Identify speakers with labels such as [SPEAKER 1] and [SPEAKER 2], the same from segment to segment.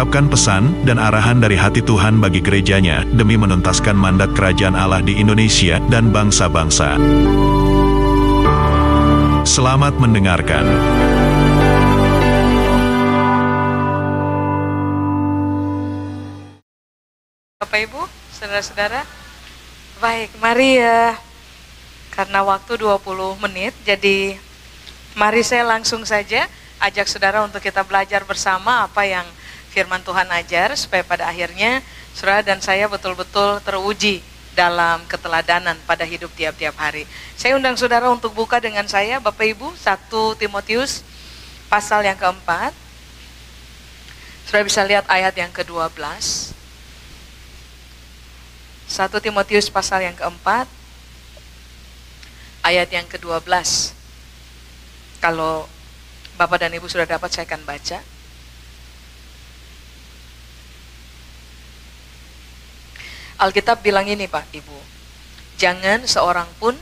[SPEAKER 1] mengungkapkan pesan dan arahan dari hati Tuhan bagi gerejanya demi menuntaskan mandat kerajaan Allah di Indonesia dan bangsa-bangsa. Selamat mendengarkan.
[SPEAKER 2] Bapak Ibu, saudara-saudara, baik, mari ya, karena waktu 20 menit, jadi mari saya langsung saja ajak saudara untuk kita belajar bersama apa yang firman Tuhan ajar, supaya pada akhirnya saudara dan saya betul-betul teruji dalam keteladanan pada hidup tiap-tiap hari. Saya undang saudara untuk buka dengan saya, Bapak Ibu, 1 Timotius pasal yang keempat. Saudara bisa lihat ayat yang ke-12. 1 Timotius pasal yang keempat, ayat yang ke-12. Kalau Bapak dan Ibu sudah dapat, saya akan baca. Alkitab bilang ini Pak, Ibu. Jangan seorang pun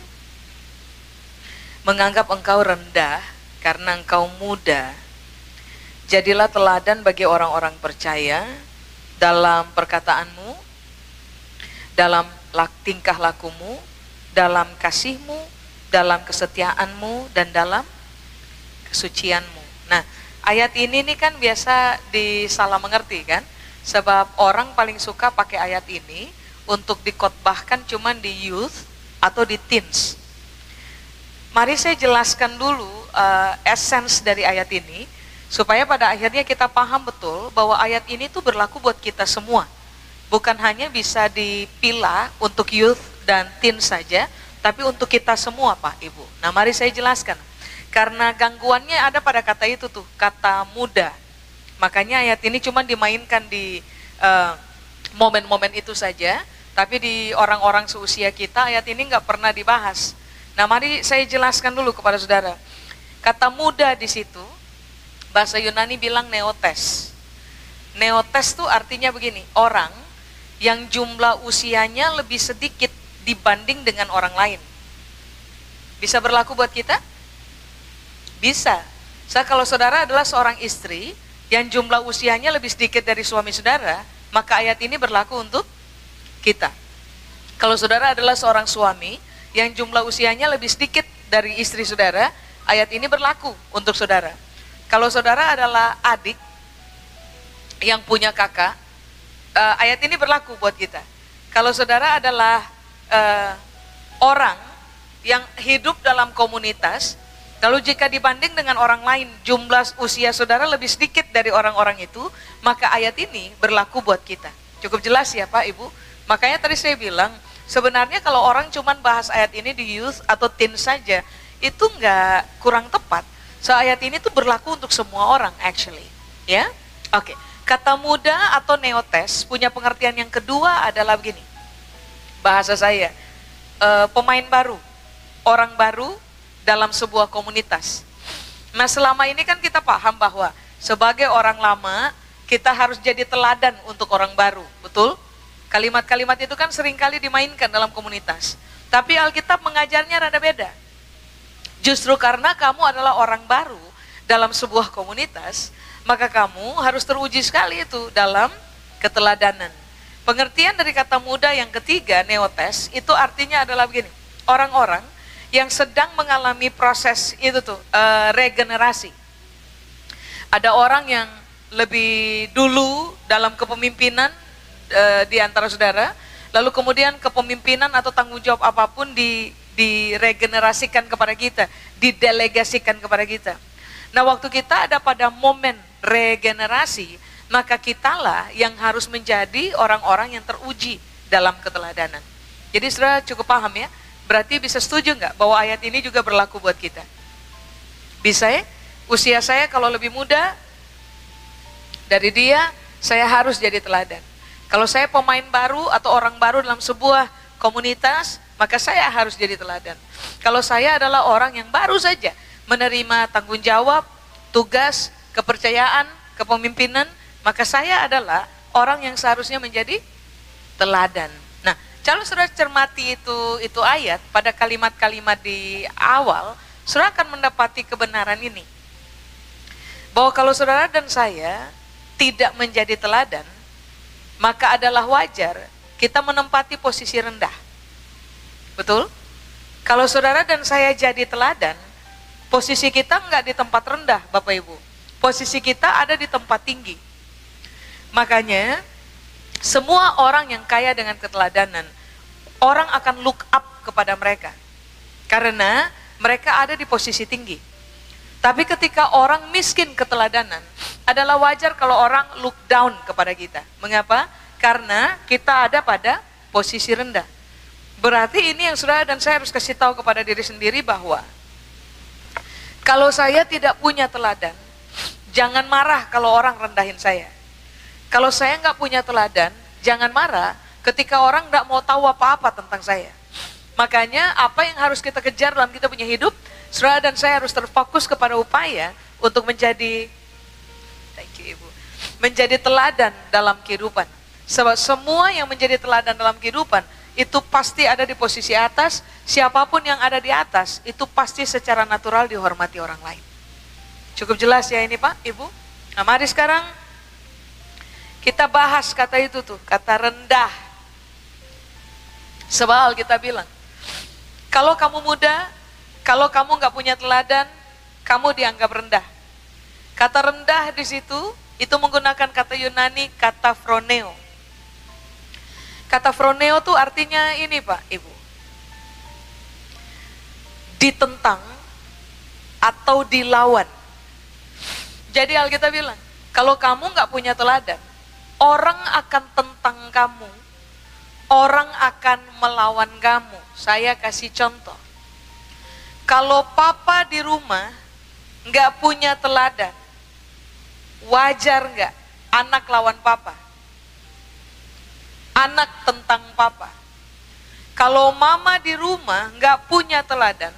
[SPEAKER 2] menganggap engkau rendah karena engkau muda. Jadilah teladan bagi orang-orang percaya dalam perkataanmu, dalam tingkah lakumu, dalam kasihmu, dalam kesetiaanmu, dan dalam kesucianmu. Nah, ayat ini nih kan biasa disalah mengerti kan? Sebab orang paling suka pakai ayat ini untuk dikotbahkan cuman di youth atau di teens. Mari saya jelaskan dulu uh, essence dari ayat ini supaya pada akhirnya kita paham betul bahwa ayat ini tuh berlaku buat kita semua bukan hanya bisa dipilah untuk youth dan teen saja, tapi untuk kita semua Pak Ibu. Nah mari saya jelaskan. Karena gangguannya ada pada kata itu tuh, kata muda. Makanya ayat ini cuma dimainkan di eh, momen-momen uh, itu saja, tapi di orang-orang seusia kita ayat ini nggak pernah dibahas. Nah mari saya jelaskan dulu kepada saudara. Kata muda di situ, bahasa Yunani bilang neotes. Neotes tuh artinya begini, orang yang jumlah usianya lebih sedikit dibanding dengan orang lain. Bisa berlaku buat kita? Bisa. Saya kalau saudara adalah seorang istri yang jumlah usianya lebih sedikit dari suami saudara, maka ayat ini berlaku untuk kita. Kalau saudara adalah seorang suami yang jumlah usianya lebih sedikit dari istri saudara, ayat ini berlaku untuk saudara. Kalau saudara adalah adik yang punya kakak, uh, ayat ini berlaku buat kita. Kalau saudara adalah uh, orang yang hidup dalam komunitas, lalu jika dibanding dengan orang lain jumlah usia saudara lebih sedikit dari orang-orang itu, maka ayat ini berlaku buat kita. Cukup jelas ya Pak Ibu? Makanya tadi saya bilang, sebenarnya kalau orang cuma bahas ayat ini di youth atau teen saja, itu nggak kurang tepat. So ayat ini tuh berlaku untuk semua orang actually. Ya? Oke. Okay. Kata muda atau neotes punya pengertian yang kedua adalah begini. Bahasa saya, e, pemain baru, orang baru dalam sebuah komunitas. Nah selama ini kan kita paham bahwa sebagai orang lama kita harus jadi teladan untuk orang baru, betul? Kalimat-kalimat itu kan sering kali dimainkan dalam komunitas. Tapi Alkitab mengajarnya rada beda. Justru karena kamu adalah orang baru dalam sebuah komunitas, maka kamu harus teruji sekali itu dalam keteladanan. Pengertian dari kata muda yang ketiga, neotes, itu artinya adalah begini, orang-orang yang sedang mengalami proses itu tuh, uh, regenerasi. Ada orang yang lebih dulu dalam kepemimpinan uh, di antara saudara, lalu kemudian kepemimpinan atau tanggung jawab apa pun di diregenerasikan kepada kita, didelegasikan kepada kita. Nah, waktu kita ada pada momen regenerasi, maka kitalah yang harus menjadi orang-orang yang teruji dalam keteladanan. Jadi sudah cukup paham ya? Berarti bisa setuju nggak bahwa ayat ini juga berlaku buat kita? Bisa ya? Usia saya kalau lebih muda dari dia, saya harus jadi teladan. Kalau saya pemain baru atau orang baru dalam sebuah komunitas, maka saya harus jadi teladan. Kalau saya adalah orang yang baru saja menerima tanggung jawab, tugas, kepercayaan, kepemimpinan, maka saya adalah orang yang seharusnya menjadi teladan. Nah, kalau saudara cermati itu itu ayat pada kalimat-kalimat di awal, saudara akan mendapati kebenaran ini. Bahwa kalau saudara dan saya tidak menjadi teladan, maka adalah wajar kita menempati posisi rendah. Betul? Kalau saudara dan saya jadi teladan, posisi kita enggak di tempat rendah, Bapak Ibu. Posisi kita ada di tempat tinggi. Makanya, semua orang yang kaya dengan keteladanan, orang akan look up kepada mereka. Karena mereka ada di posisi tinggi. Tapi ketika orang miskin keteladanan, adalah wajar kalau orang look down kepada kita. Mengapa? Karena kita ada pada posisi rendah. Berarti ini yang sudah dan saya harus kasih tahu kepada diri sendiri bahwa kalau saya tidak punya teladan, jangan marah kalau orang rendahin saya. Kalau saya nggak punya teladan, jangan marah ketika orang nggak mau tahu apa-apa tentang saya. Makanya apa yang harus kita kejar dalam kita punya hidup Saudara dan saya harus terfokus kepada upaya untuk menjadi thank you Ibu, menjadi teladan dalam kehidupan. Sebab semua yang menjadi teladan dalam kehidupan itu pasti ada di posisi atas, siapa pun yang ada di atas itu pasti secara natural dihormati orang lain. Cukup jelas ya ini Pak, Ibu? Nah mari sekarang kita bahas kata itu tuh, kata rendah. Sebab kita bilang, kalau kamu muda, kalau kamu nggak punya teladan, kamu dianggap rendah. Kata rendah di situ itu menggunakan kata Yunani kata froneo. Kata froneo tuh artinya ini Pak, Ibu. Ditentang atau dilawan. Jadi Alkitab bilang, kalau kamu nggak punya teladan, orang akan tentang kamu, orang akan melawan kamu. Saya kasih contoh kalau papa di rumah nggak punya teladan, wajar nggak anak lawan papa? Anak tentang papa. Kalau mama di rumah nggak punya teladan,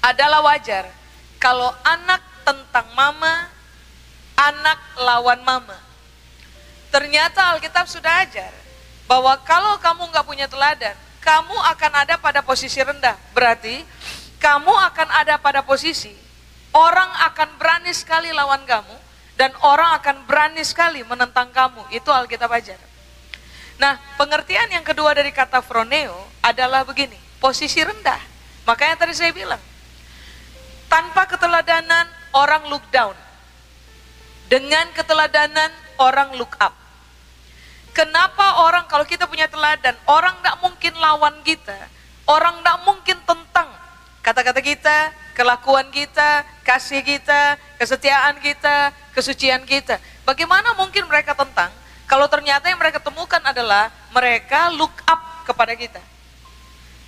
[SPEAKER 2] adalah wajar. Kalau anak tentang mama, anak lawan mama. Ternyata Alkitab sudah ajar bahwa kalau kamu nggak punya teladan, kamu akan ada pada posisi rendah. Berarti kamu akan ada pada posisi orang akan berani sekali lawan kamu dan orang akan berani sekali menentang kamu. Itu Alkitab ajar. Nah, pengertian yang kedua dari kata froneo adalah begini, posisi rendah. Makanya tadi saya bilang, tanpa keteladanan orang look down. Dengan keteladanan orang look up. Kenapa orang kalau kita punya teladan, orang tidak mungkin lawan kita, orang tidak mungkin tentang kata-kata kita, kelakuan kita, kasih kita, kesetiaan kita, kesucian kita. Bagaimana mungkin mereka tentang kalau ternyata yang mereka temukan adalah mereka look up kepada kita.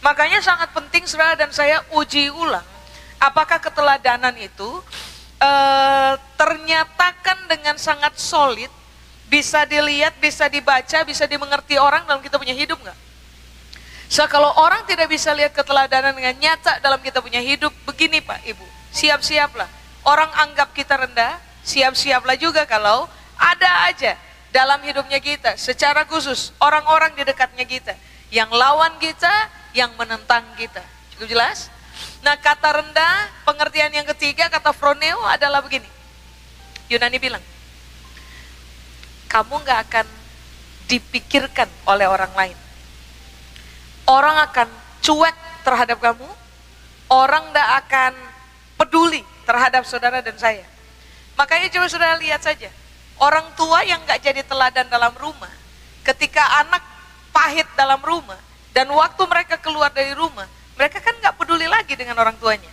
[SPEAKER 2] Makanya sangat penting saudara dan saya uji ulang apakah keteladanan itu e, ternyatakan dengan sangat solid bisa dilihat, bisa dibaca, bisa dimengerti orang dalam kita punya hidup nggak? So kalau orang tidak bisa lihat keteladanan dengan nyata dalam kita punya hidup, begini Pak Ibu, siap-siaplah. Orang anggap kita rendah, siap-siaplah juga kalau ada aja dalam hidupnya kita, secara khusus orang-orang di dekatnya kita, yang lawan kita, yang menentang kita. Cukup jelas? Nah kata rendah, pengertian yang ketiga, kata froneo adalah begini. Yunani bilang, kamu gak akan dipikirkan oleh orang lain orang akan cuek terhadap kamu, orang tidak akan peduli terhadap saudara dan saya. Makanya coba saudara lihat saja, orang tua yang nggak jadi teladan dalam rumah, ketika anak pahit dalam rumah, dan waktu mereka keluar dari rumah, mereka kan nggak peduli lagi dengan orang tuanya.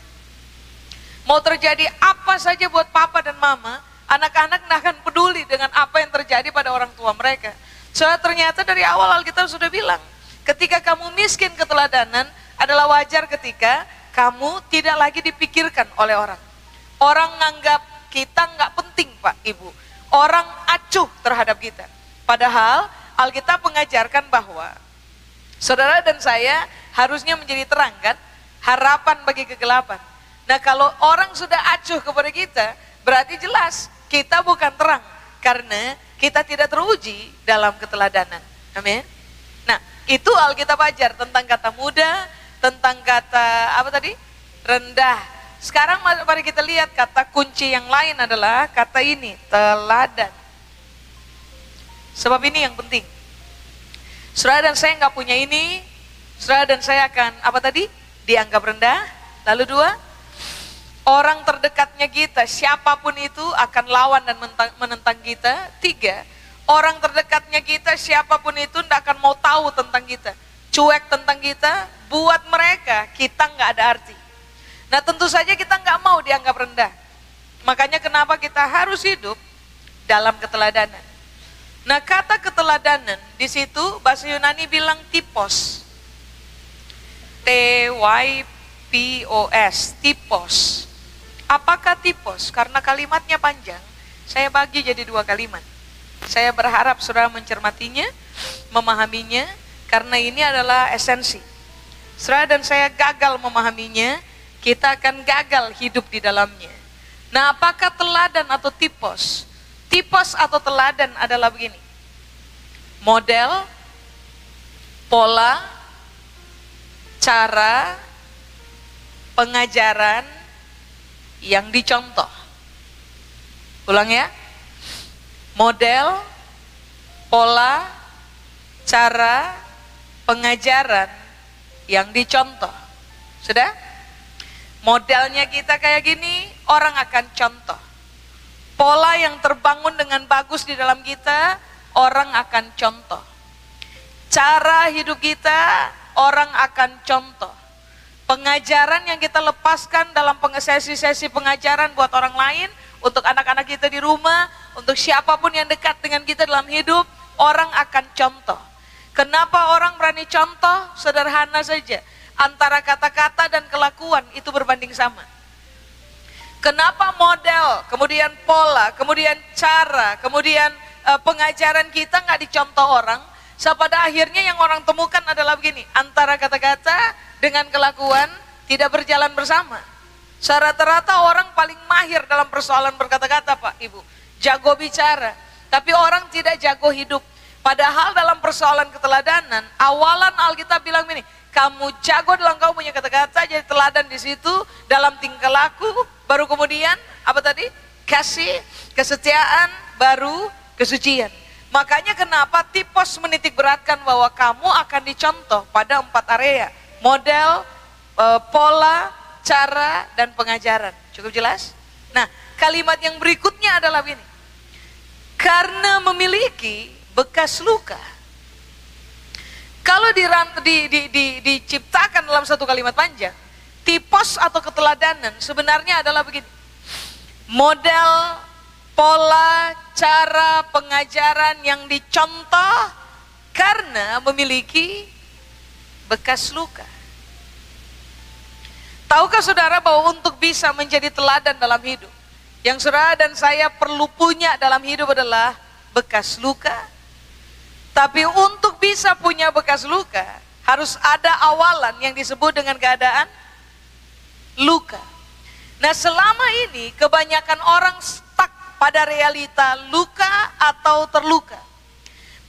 [SPEAKER 2] Mau terjadi apa saja buat papa dan mama, anak-anak nggak akan peduli dengan apa yang terjadi pada orang tua mereka. Soalnya ternyata dari awal Alkitab sudah bilang, Ketika kamu miskin keteladanan adalah wajar ketika kamu tidak lagi dipikirkan oleh orang. Orang menganggap kita nggak penting Pak Ibu. Orang acuh terhadap kita. Padahal Alkitab mengajarkan bahwa saudara dan saya harusnya menjadi terang kan? Harapan bagi kegelapan. Nah kalau orang sudah acuh kepada kita, berarti jelas kita bukan terang. Karena kita tidak teruji dalam keteladanan. Amin. Itu Alkitab ajar tentang kata muda, tentang kata apa tadi? Rendah. Sekarang mari kita lihat kata kunci yang lain adalah kata ini, teladan. Sebab ini yang penting. Saudara dan saya nggak punya ini, saudara dan saya akan apa tadi? Dianggap rendah. Lalu dua, orang terdekatnya kita, siapa pun itu akan lawan dan menentang kita. Tiga, orang terdekatnya kita, siapa pun itu tidak akan mau tahu tentang kita. Cuek tentang kita, buat mereka kita nggak ada arti. Nah tentu saja kita nggak mau dianggap rendah. Makanya kenapa kita harus hidup dalam keteladanan. Nah kata keteladanan di situ bahasa Yunani bilang tipos. T Y P O S, tipos. Apakah tipos? Karena kalimatnya panjang, saya bagi jadi dua kalimat. Saya berharap saudara mencermatinya, memahaminya, karena ini adalah esensi. Saudara dan saya gagal memahaminya, kita akan gagal hidup di dalamnya. Nah, apakah teladan atau tipos? Tipos atau teladan adalah begini. Model, pola, cara, pengajaran, yang dicontoh. Ulang ya. Model, pola, cara, pengajaran yang dicontoh. Sudah? Modelnya kita kayak gini, orang akan contoh. Pola yang terbangun dengan bagus di dalam kita, orang akan contoh. Cara hidup kita, orang akan contoh pengajaran yang kita lepaskan dalam sesi-sesi pengajaran buat orang lain, untuk anak-anak kita di rumah, untuk siapa pun yang dekat dengan kita dalam hidup, orang akan contoh. Kenapa orang berani contoh? Sederhana saja. Antara kata-kata dan kelakuan itu berbanding sama. Kenapa model, kemudian pola, kemudian cara, kemudian uh, pengajaran kita nggak dicontoh orang? So pada akhirnya yang orang temukan adalah begini, antara kata-kata dengan kelakuan tidak berjalan bersama. Rata-rata orang paling mahir dalam persoalan berkata-kata Pak Ibu. Jago bicara. Tapi orang tidak jago hidup. Padahal dalam persoalan keteladanan, awalan Alkitab bilang ini, kamu jago dalam kamu punya kata-kata, jadi teladan di situ, dalam tingkah laku, baru kemudian, apa tadi? Kasih, kesetiaan, baru kesucian. Makanya kenapa tipos menitik beratkan bahwa kamu akan dicontoh pada empat area model, uh, pola, cara, dan pengajaran. Cukup jelas? Nah, kalimat yang berikutnya adalah ini. Karena memiliki bekas luka. Kalau di, di, di, di, diciptakan dalam satu kalimat panjang, tipos atau keteladanan sebenarnya adalah begini. Model, pola, cara pengajaran yang dicontoh karena memiliki bekas luka. Tahukah saudara bahwa untuk bisa menjadi teladan dalam hidup, yang saudara dan saya perlu punya dalam hidup adalah bekas luka. Tapi untuk bisa punya bekas luka, harus ada awalan yang disebut dengan keadaan luka. Nah selama ini kebanyakan orang stuck pada realita luka atau terluka.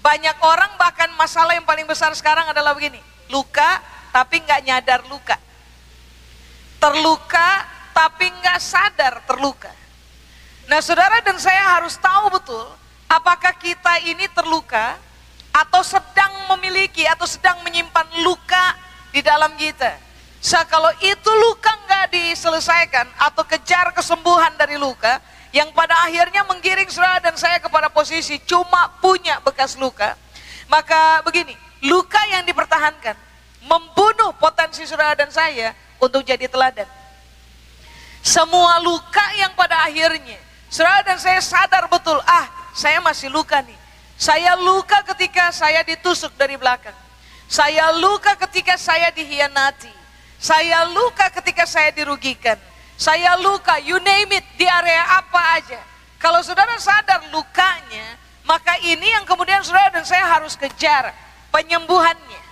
[SPEAKER 2] Banyak orang bahkan masalah yang paling besar sekarang adalah begini luka tapi nggak nyadar luka. Terluka tapi nggak sadar terluka. Nah saudara dan saya harus tahu betul apakah kita ini terluka atau sedang memiliki atau sedang menyimpan luka di dalam kita. So, kalau itu luka nggak diselesaikan atau kejar kesembuhan dari luka, yang pada akhirnya menggiring saudara dan saya kepada posisi cuma punya bekas luka, maka begini, luka yang dipertahankan membunuh potensi saudara dan saya untuk jadi teladan. Semua luka yang pada akhirnya saudara dan saya sadar betul, ah saya masih luka nih. Saya luka ketika saya ditusuk dari belakang. Saya luka ketika saya dihianati. Saya luka ketika saya dirugikan. Saya luka, you name it, di area apa aja. Kalau saudara sadar lukanya, maka ini yang kemudian saudara dan saya harus kejar penyembuhannya.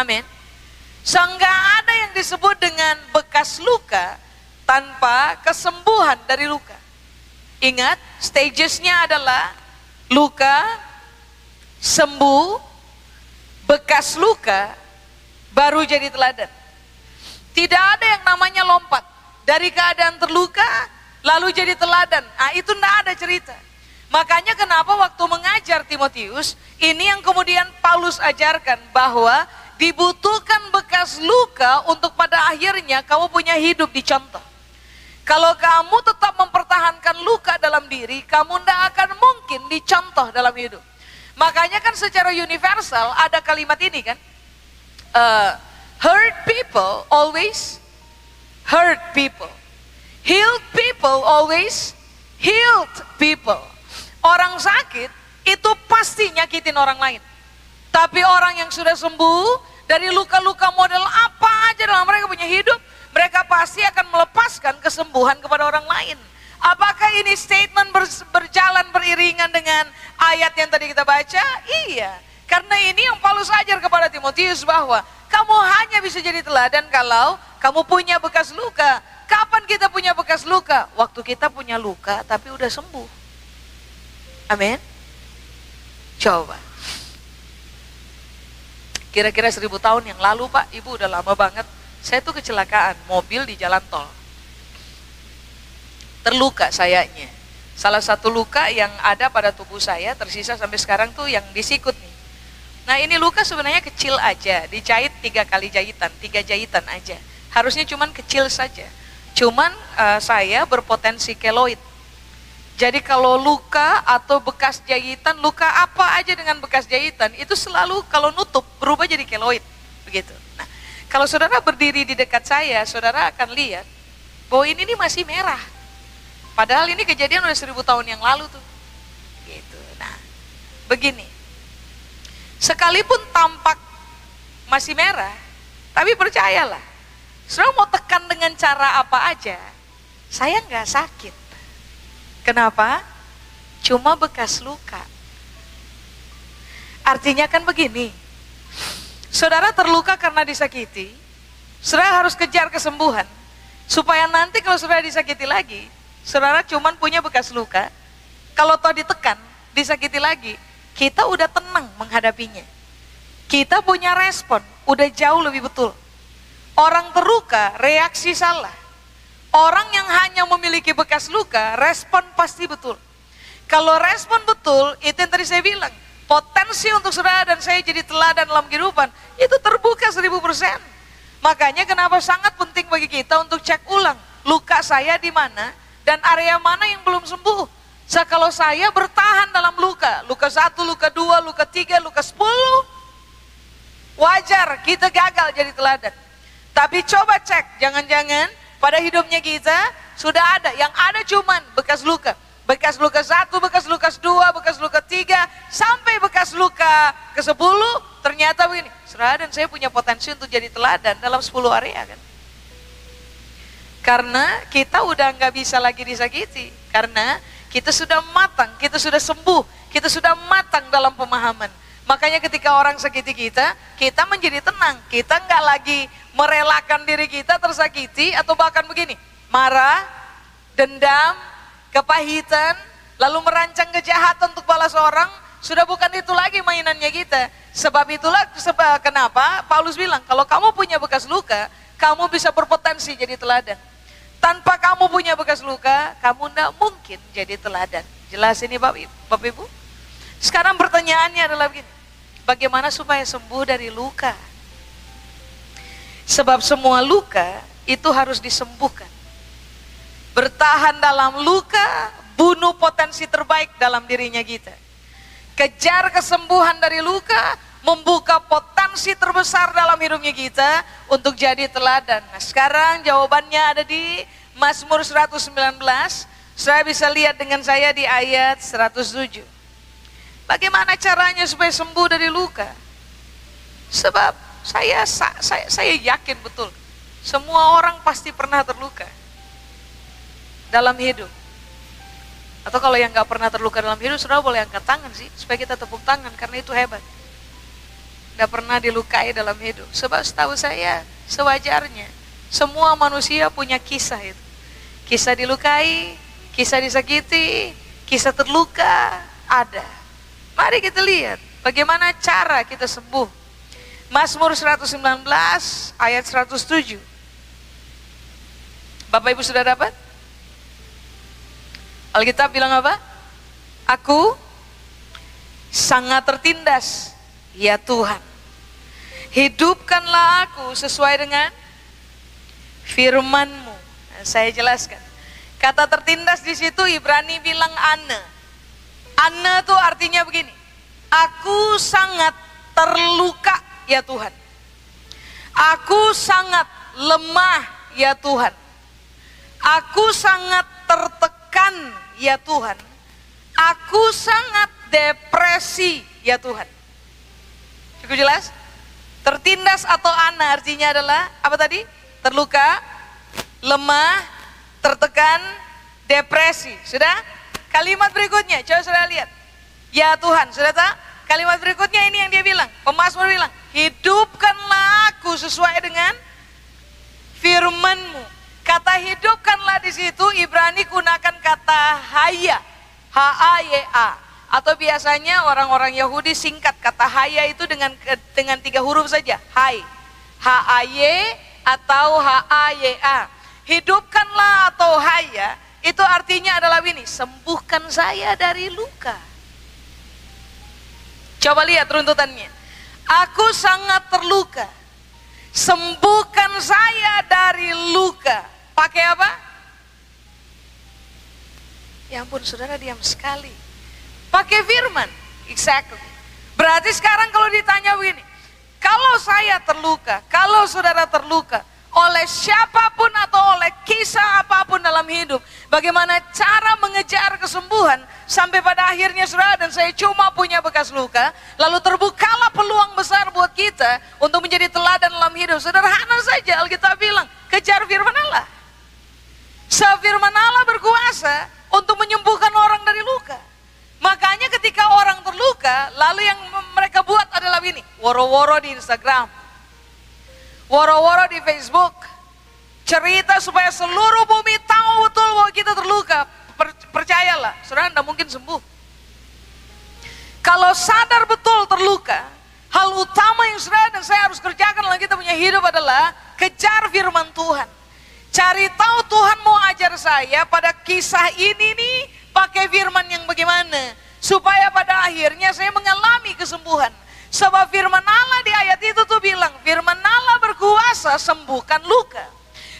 [SPEAKER 2] Amin. Sehingga ada yang disebut dengan bekas luka tanpa kesembuhan dari luka. Ingat, stagesnya adalah luka, sembuh, bekas luka, baru jadi teladan. Tidak ada yang namanya lompat dari keadaan terluka lalu jadi teladan. Ah itu tidak ada cerita. Makanya kenapa waktu mengajar Timotius, ini yang kemudian Paulus ajarkan bahwa dibutuhkan bekas luka untuk pada akhirnya kamu punya hidup dicontoh. Kalau kamu tetap mempertahankan luka dalam diri, kamu tidak akan mungkin dicontoh dalam hidup. Makanya kan secara universal ada kalimat ini kan, uh, hurt people always hurt people, healed people always healed people. Orang sakit itu pasti nyakitin orang lain. Tapi orang yang sudah sembuh dari luka-luka model apa aja dalam mereka punya hidup, mereka pasti akan melepaskan kesembuhan kepada orang lain. Apakah ini statement ber, berjalan beriringan dengan ayat yang tadi kita baca? Iya. Karena ini yang Paulus ajar kepada Timotius bahwa kamu hanya bisa jadi teladan kalau kamu punya bekas luka. Kapan kita punya bekas luka? Waktu kita punya luka tapi udah sembuh. Amin. Coba. Kira-kira seribu tahun yang lalu Pak, Ibu udah lama banget. Saya tuh kecelakaan, mobil di jalan tol. Terluka sayanya. Salah satu luka yang ada pada tubuh saya tersisa sampai sekarang tuh yang disikut nih. Nah ini luka sebenarnya kecil aja, dijahit tiga kali jahitan, tiga jahitan aja. Harusnya cuman kecil saja. Cuman uh, saya berpotensi keloid jadi kalau luka atau bekas jahitan, luka apa aja dengan bekas jahitan, itu selalu kalau nutup berubah jadi keloid. Begitu. Kalau saudara berdiri di dekat saya, saudara akan lihat bahwa ini, ini masih merah. Padahal ini kejadian udah seribu tahun yang lalu tuh. Gitu. Nah, begini. Sekalipun tampak masih merah, tapi percayalah, saudara mau tekan dengan cara apa aja, saya nggak sakit. Kenapa? Cuma bekas luka. Artinya kan begini. Saudara terluka karena disakiti, saudara harus kejar kesembuhan. Supaya nanti kalau saudara disakiti lagi, saudara cuma punya bekas luka. Kalau toh ditekan, disakiti lagi, kita udah tenang menghadapinya. Kita punya respon, udah jauh lebih betul. Orang terluka, reaksi salah. Orang yang hanya memiliki bekas luka, respon pasti betul. Kalau respon betul, itu yang tadi saya bilang, potensi untuk saudara dan saya jadi teladan dalam kehidupan, itu terbuka seribu persen. Makanya kenapa sangat penting bagi kita untuk cek ulang, luka saya di mana, dan area mana yang belum sembuh. So, kalau saya bertahan dalam luka, luka satu, luka dua, luka tiga, luka sepuluh, wajar kita gagal jadi teladan. Tapi coba cek, jangan-jangan pada hidupnya kita sudah ada, yang ada cuman bekas luka. Bekas luka satu, bekas luka dua, luka ke sepuluh, ternyata begini. Saudara dan saya punya potensi untuk jadi teladan dalam sepuluh area kan. Karena kita udah nggak bisa lagi disakiti. Karena kita sudah matang, kita sudah sembuh, kita sudah matang dalam pemahaman. Makanya ketika orang sakiti kita, kita menjadi tenang. Kita nggak lagi merelakan diri kita tersakiti atau bahkan begini, marah, dendam, kepahitan, lalu merancang kejahatan untuk balas orang, sudah bukan itu lagi mainannya kita. Sebab itulah sebab kenapa Paulus bilang, kalau kamu punya bekas luka, kamu bisa berpotensi jadi teladan. Tanpa kamu punya bekas luka, kamu tidak mungkin jadi teladan. Jelas ini Bapak Ibu? Sekarang pertanyaannya adalah begini, Bagaimana supaya sembuh dari luka? Sebab semua luka itu harus disembuhkan. Bertahan dalam luka, bunuh potensi terbaik dalam dirinya kita. Kejar kesembuhan dari luka, membuka potensi terbesar dalam hidupnya kita untuk jadi teladan. Nah, sekarang jawabannya ada di Mazmur 119. Saya bisa lihat dengan saya di ayat 107. Bagaimana caranya supaya sembuh dari luka? Sebab saya saya saya yakin betul semua orang pasti pernah terluka dalam hidup. Atau kalau yang nggak pernah terluka dalam hidup, saudara boleh angkat tangan sih supaya kita tepuk tangan karena itu hebat. tidak pernah dilukai dalam hidup. Sebab setahu saya, sewajarnya. Semua manusia punya kisah itu. Kisah dilukai, kisah disakiti, kisah terluka, ada. Mari kita lihat bagaimana cara kita sembuh. Mazmur 119 ayat 107. Bapak Ibu sudah dapat? Alkitab bilang apa? Aku sangat tertindas, ya Tuhan. Hidupkanlah aku sesuai dengan firman-Mu. Nah, saya jelaskan. Kata tertindas di situ Ibrani bilang ane. Ane itu artinya begini. Aku sangat terluka ya Tuhan. Aku sangat lemah ya Tuhan. Aku sangat tertekan ya Tuhan. Aku sangat depresi ya Tuhan. Cukup jelas? Tertindas atau ana artinya adalah apa tadi? Terluka, lemah, tertekan, depresi. Sudah? Kalimat berikutnya, coba sudah lihat. Ya Tuhan, sudah tak? Kalimat berikutnya ini yang dia bilang. Pemasmur bilang, hidupkanlah aku sesuai dengan firmanmu. Kata hidupkanlah di situ Ibrani gunakan kata haya, H-A-Y-A. Atau biasanya orang-orang Yahudi singkat kata haya itu dengan dengan tiga huruf saja, hai. H-A-Y atau H-A-Y-A. Hidupkanlah atau haya itu artinya adalah ini, sembuhkan saya dari luka. Coba lihat runtutannya. Aku sangat terluka. Sembuhkan saya dari luka. Pakai apa? Ya ampun, saudara diam sekali. Pakai firman. Exactly. Berarti sekarang kalau ditanya begini, kalau saya terluka, kalau saudara terluka, oleh siapa pun atau oleh kisah apa pun dalam hidup, bagaimana cara mengejar kesembuhan sampai pada akhirnya saudara dan saya cuma punya bekas luka, lalu terbukalah peluang besar buat kita untuk menjadi teladan dalam hidup. Sederhana saja Alkitab bilang, kejar firman Allah. Sefirman Allah berkuasa untuk menyembuhkan orang dari luka. Makanya ketika orang terluka, lalu yang mereka buat adalah ini, woro-woro di Instagram, woro-woro di Facebook, cerita supaya seluruh bumi tahu betul bahwa kita terluka. percayalah, saudara tidak mungkin sembuh. Kalau sadar betul terluka, hal utama yang saudara dan saya harus kerjakan dalam kita punya hidup adalah kejar firman Tuhan. Cari tahu Tuhan mau ajar saya pada kisah ini nih pakai firman yang bagaimana. Supaya pada akhirnya saya mengalami kesembuhan. Sebab firman Allah di ayat itu tuh bilang, firman Allah berkuasa sembuhkan luka.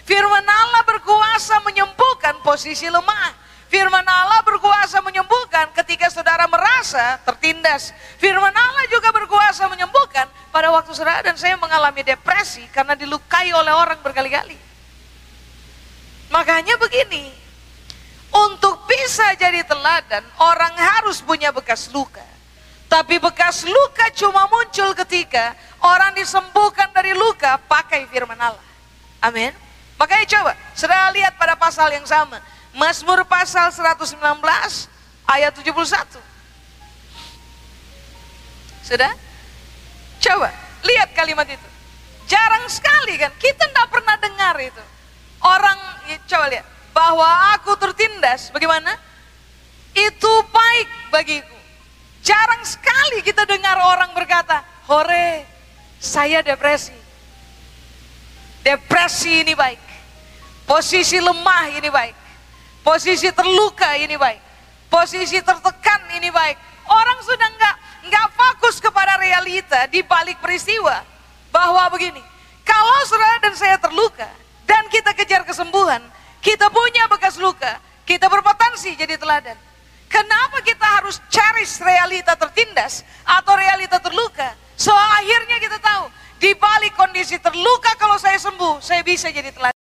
[SPEAKER 2] Firman Allah berkuasa menyembuhkan posisi lemah. Firman Allah berkuasa menyembuhkan ketika saudara merasa tertindas. Firman Allah juga berkuasa menyembuhkan pada waktu saudara dan saya mengalami depresi karena dilukai oleh orang berkali-kali. Makanya begini, untuk bisa jadi teladan, orang harus punya bekas luka. Tapi bekas luka cuma muncul ketika orang disembuhkan dari luka pakai firman Allah. Amin. Makanya coba, saudara lihat pada pasal yang sama. Mazmur pasal 119 ayat 71. Sudah? Coba, lihat kalimat itu. Jarang sekali kan, kita tidak pernah dengar itu. Orang, coba lihat, bahwa aku tertindas, bagaimana? Itu baik bagiku. Jarang sekali kita dengar orang berkata, hore, saya depresi. Depresi ini baik. Posisi lemah ini baik. Posisi terluka ini baik. Posisi tertekan ini baik. Orang sudah nggak nggak fokus kepada realita di balik peristiwa bahwa begini. Kalau saudara dan saya terluka dan kita kejar kesembuhan, kita punya bekas luka, kita berpotensi jadi teladan. Kenapa kita harus cari realita tertindas atau realita terluka? So akhirnya kita tahu, di balik kondisi terluka kalau saya sembuh, saya bisa jadi teladan.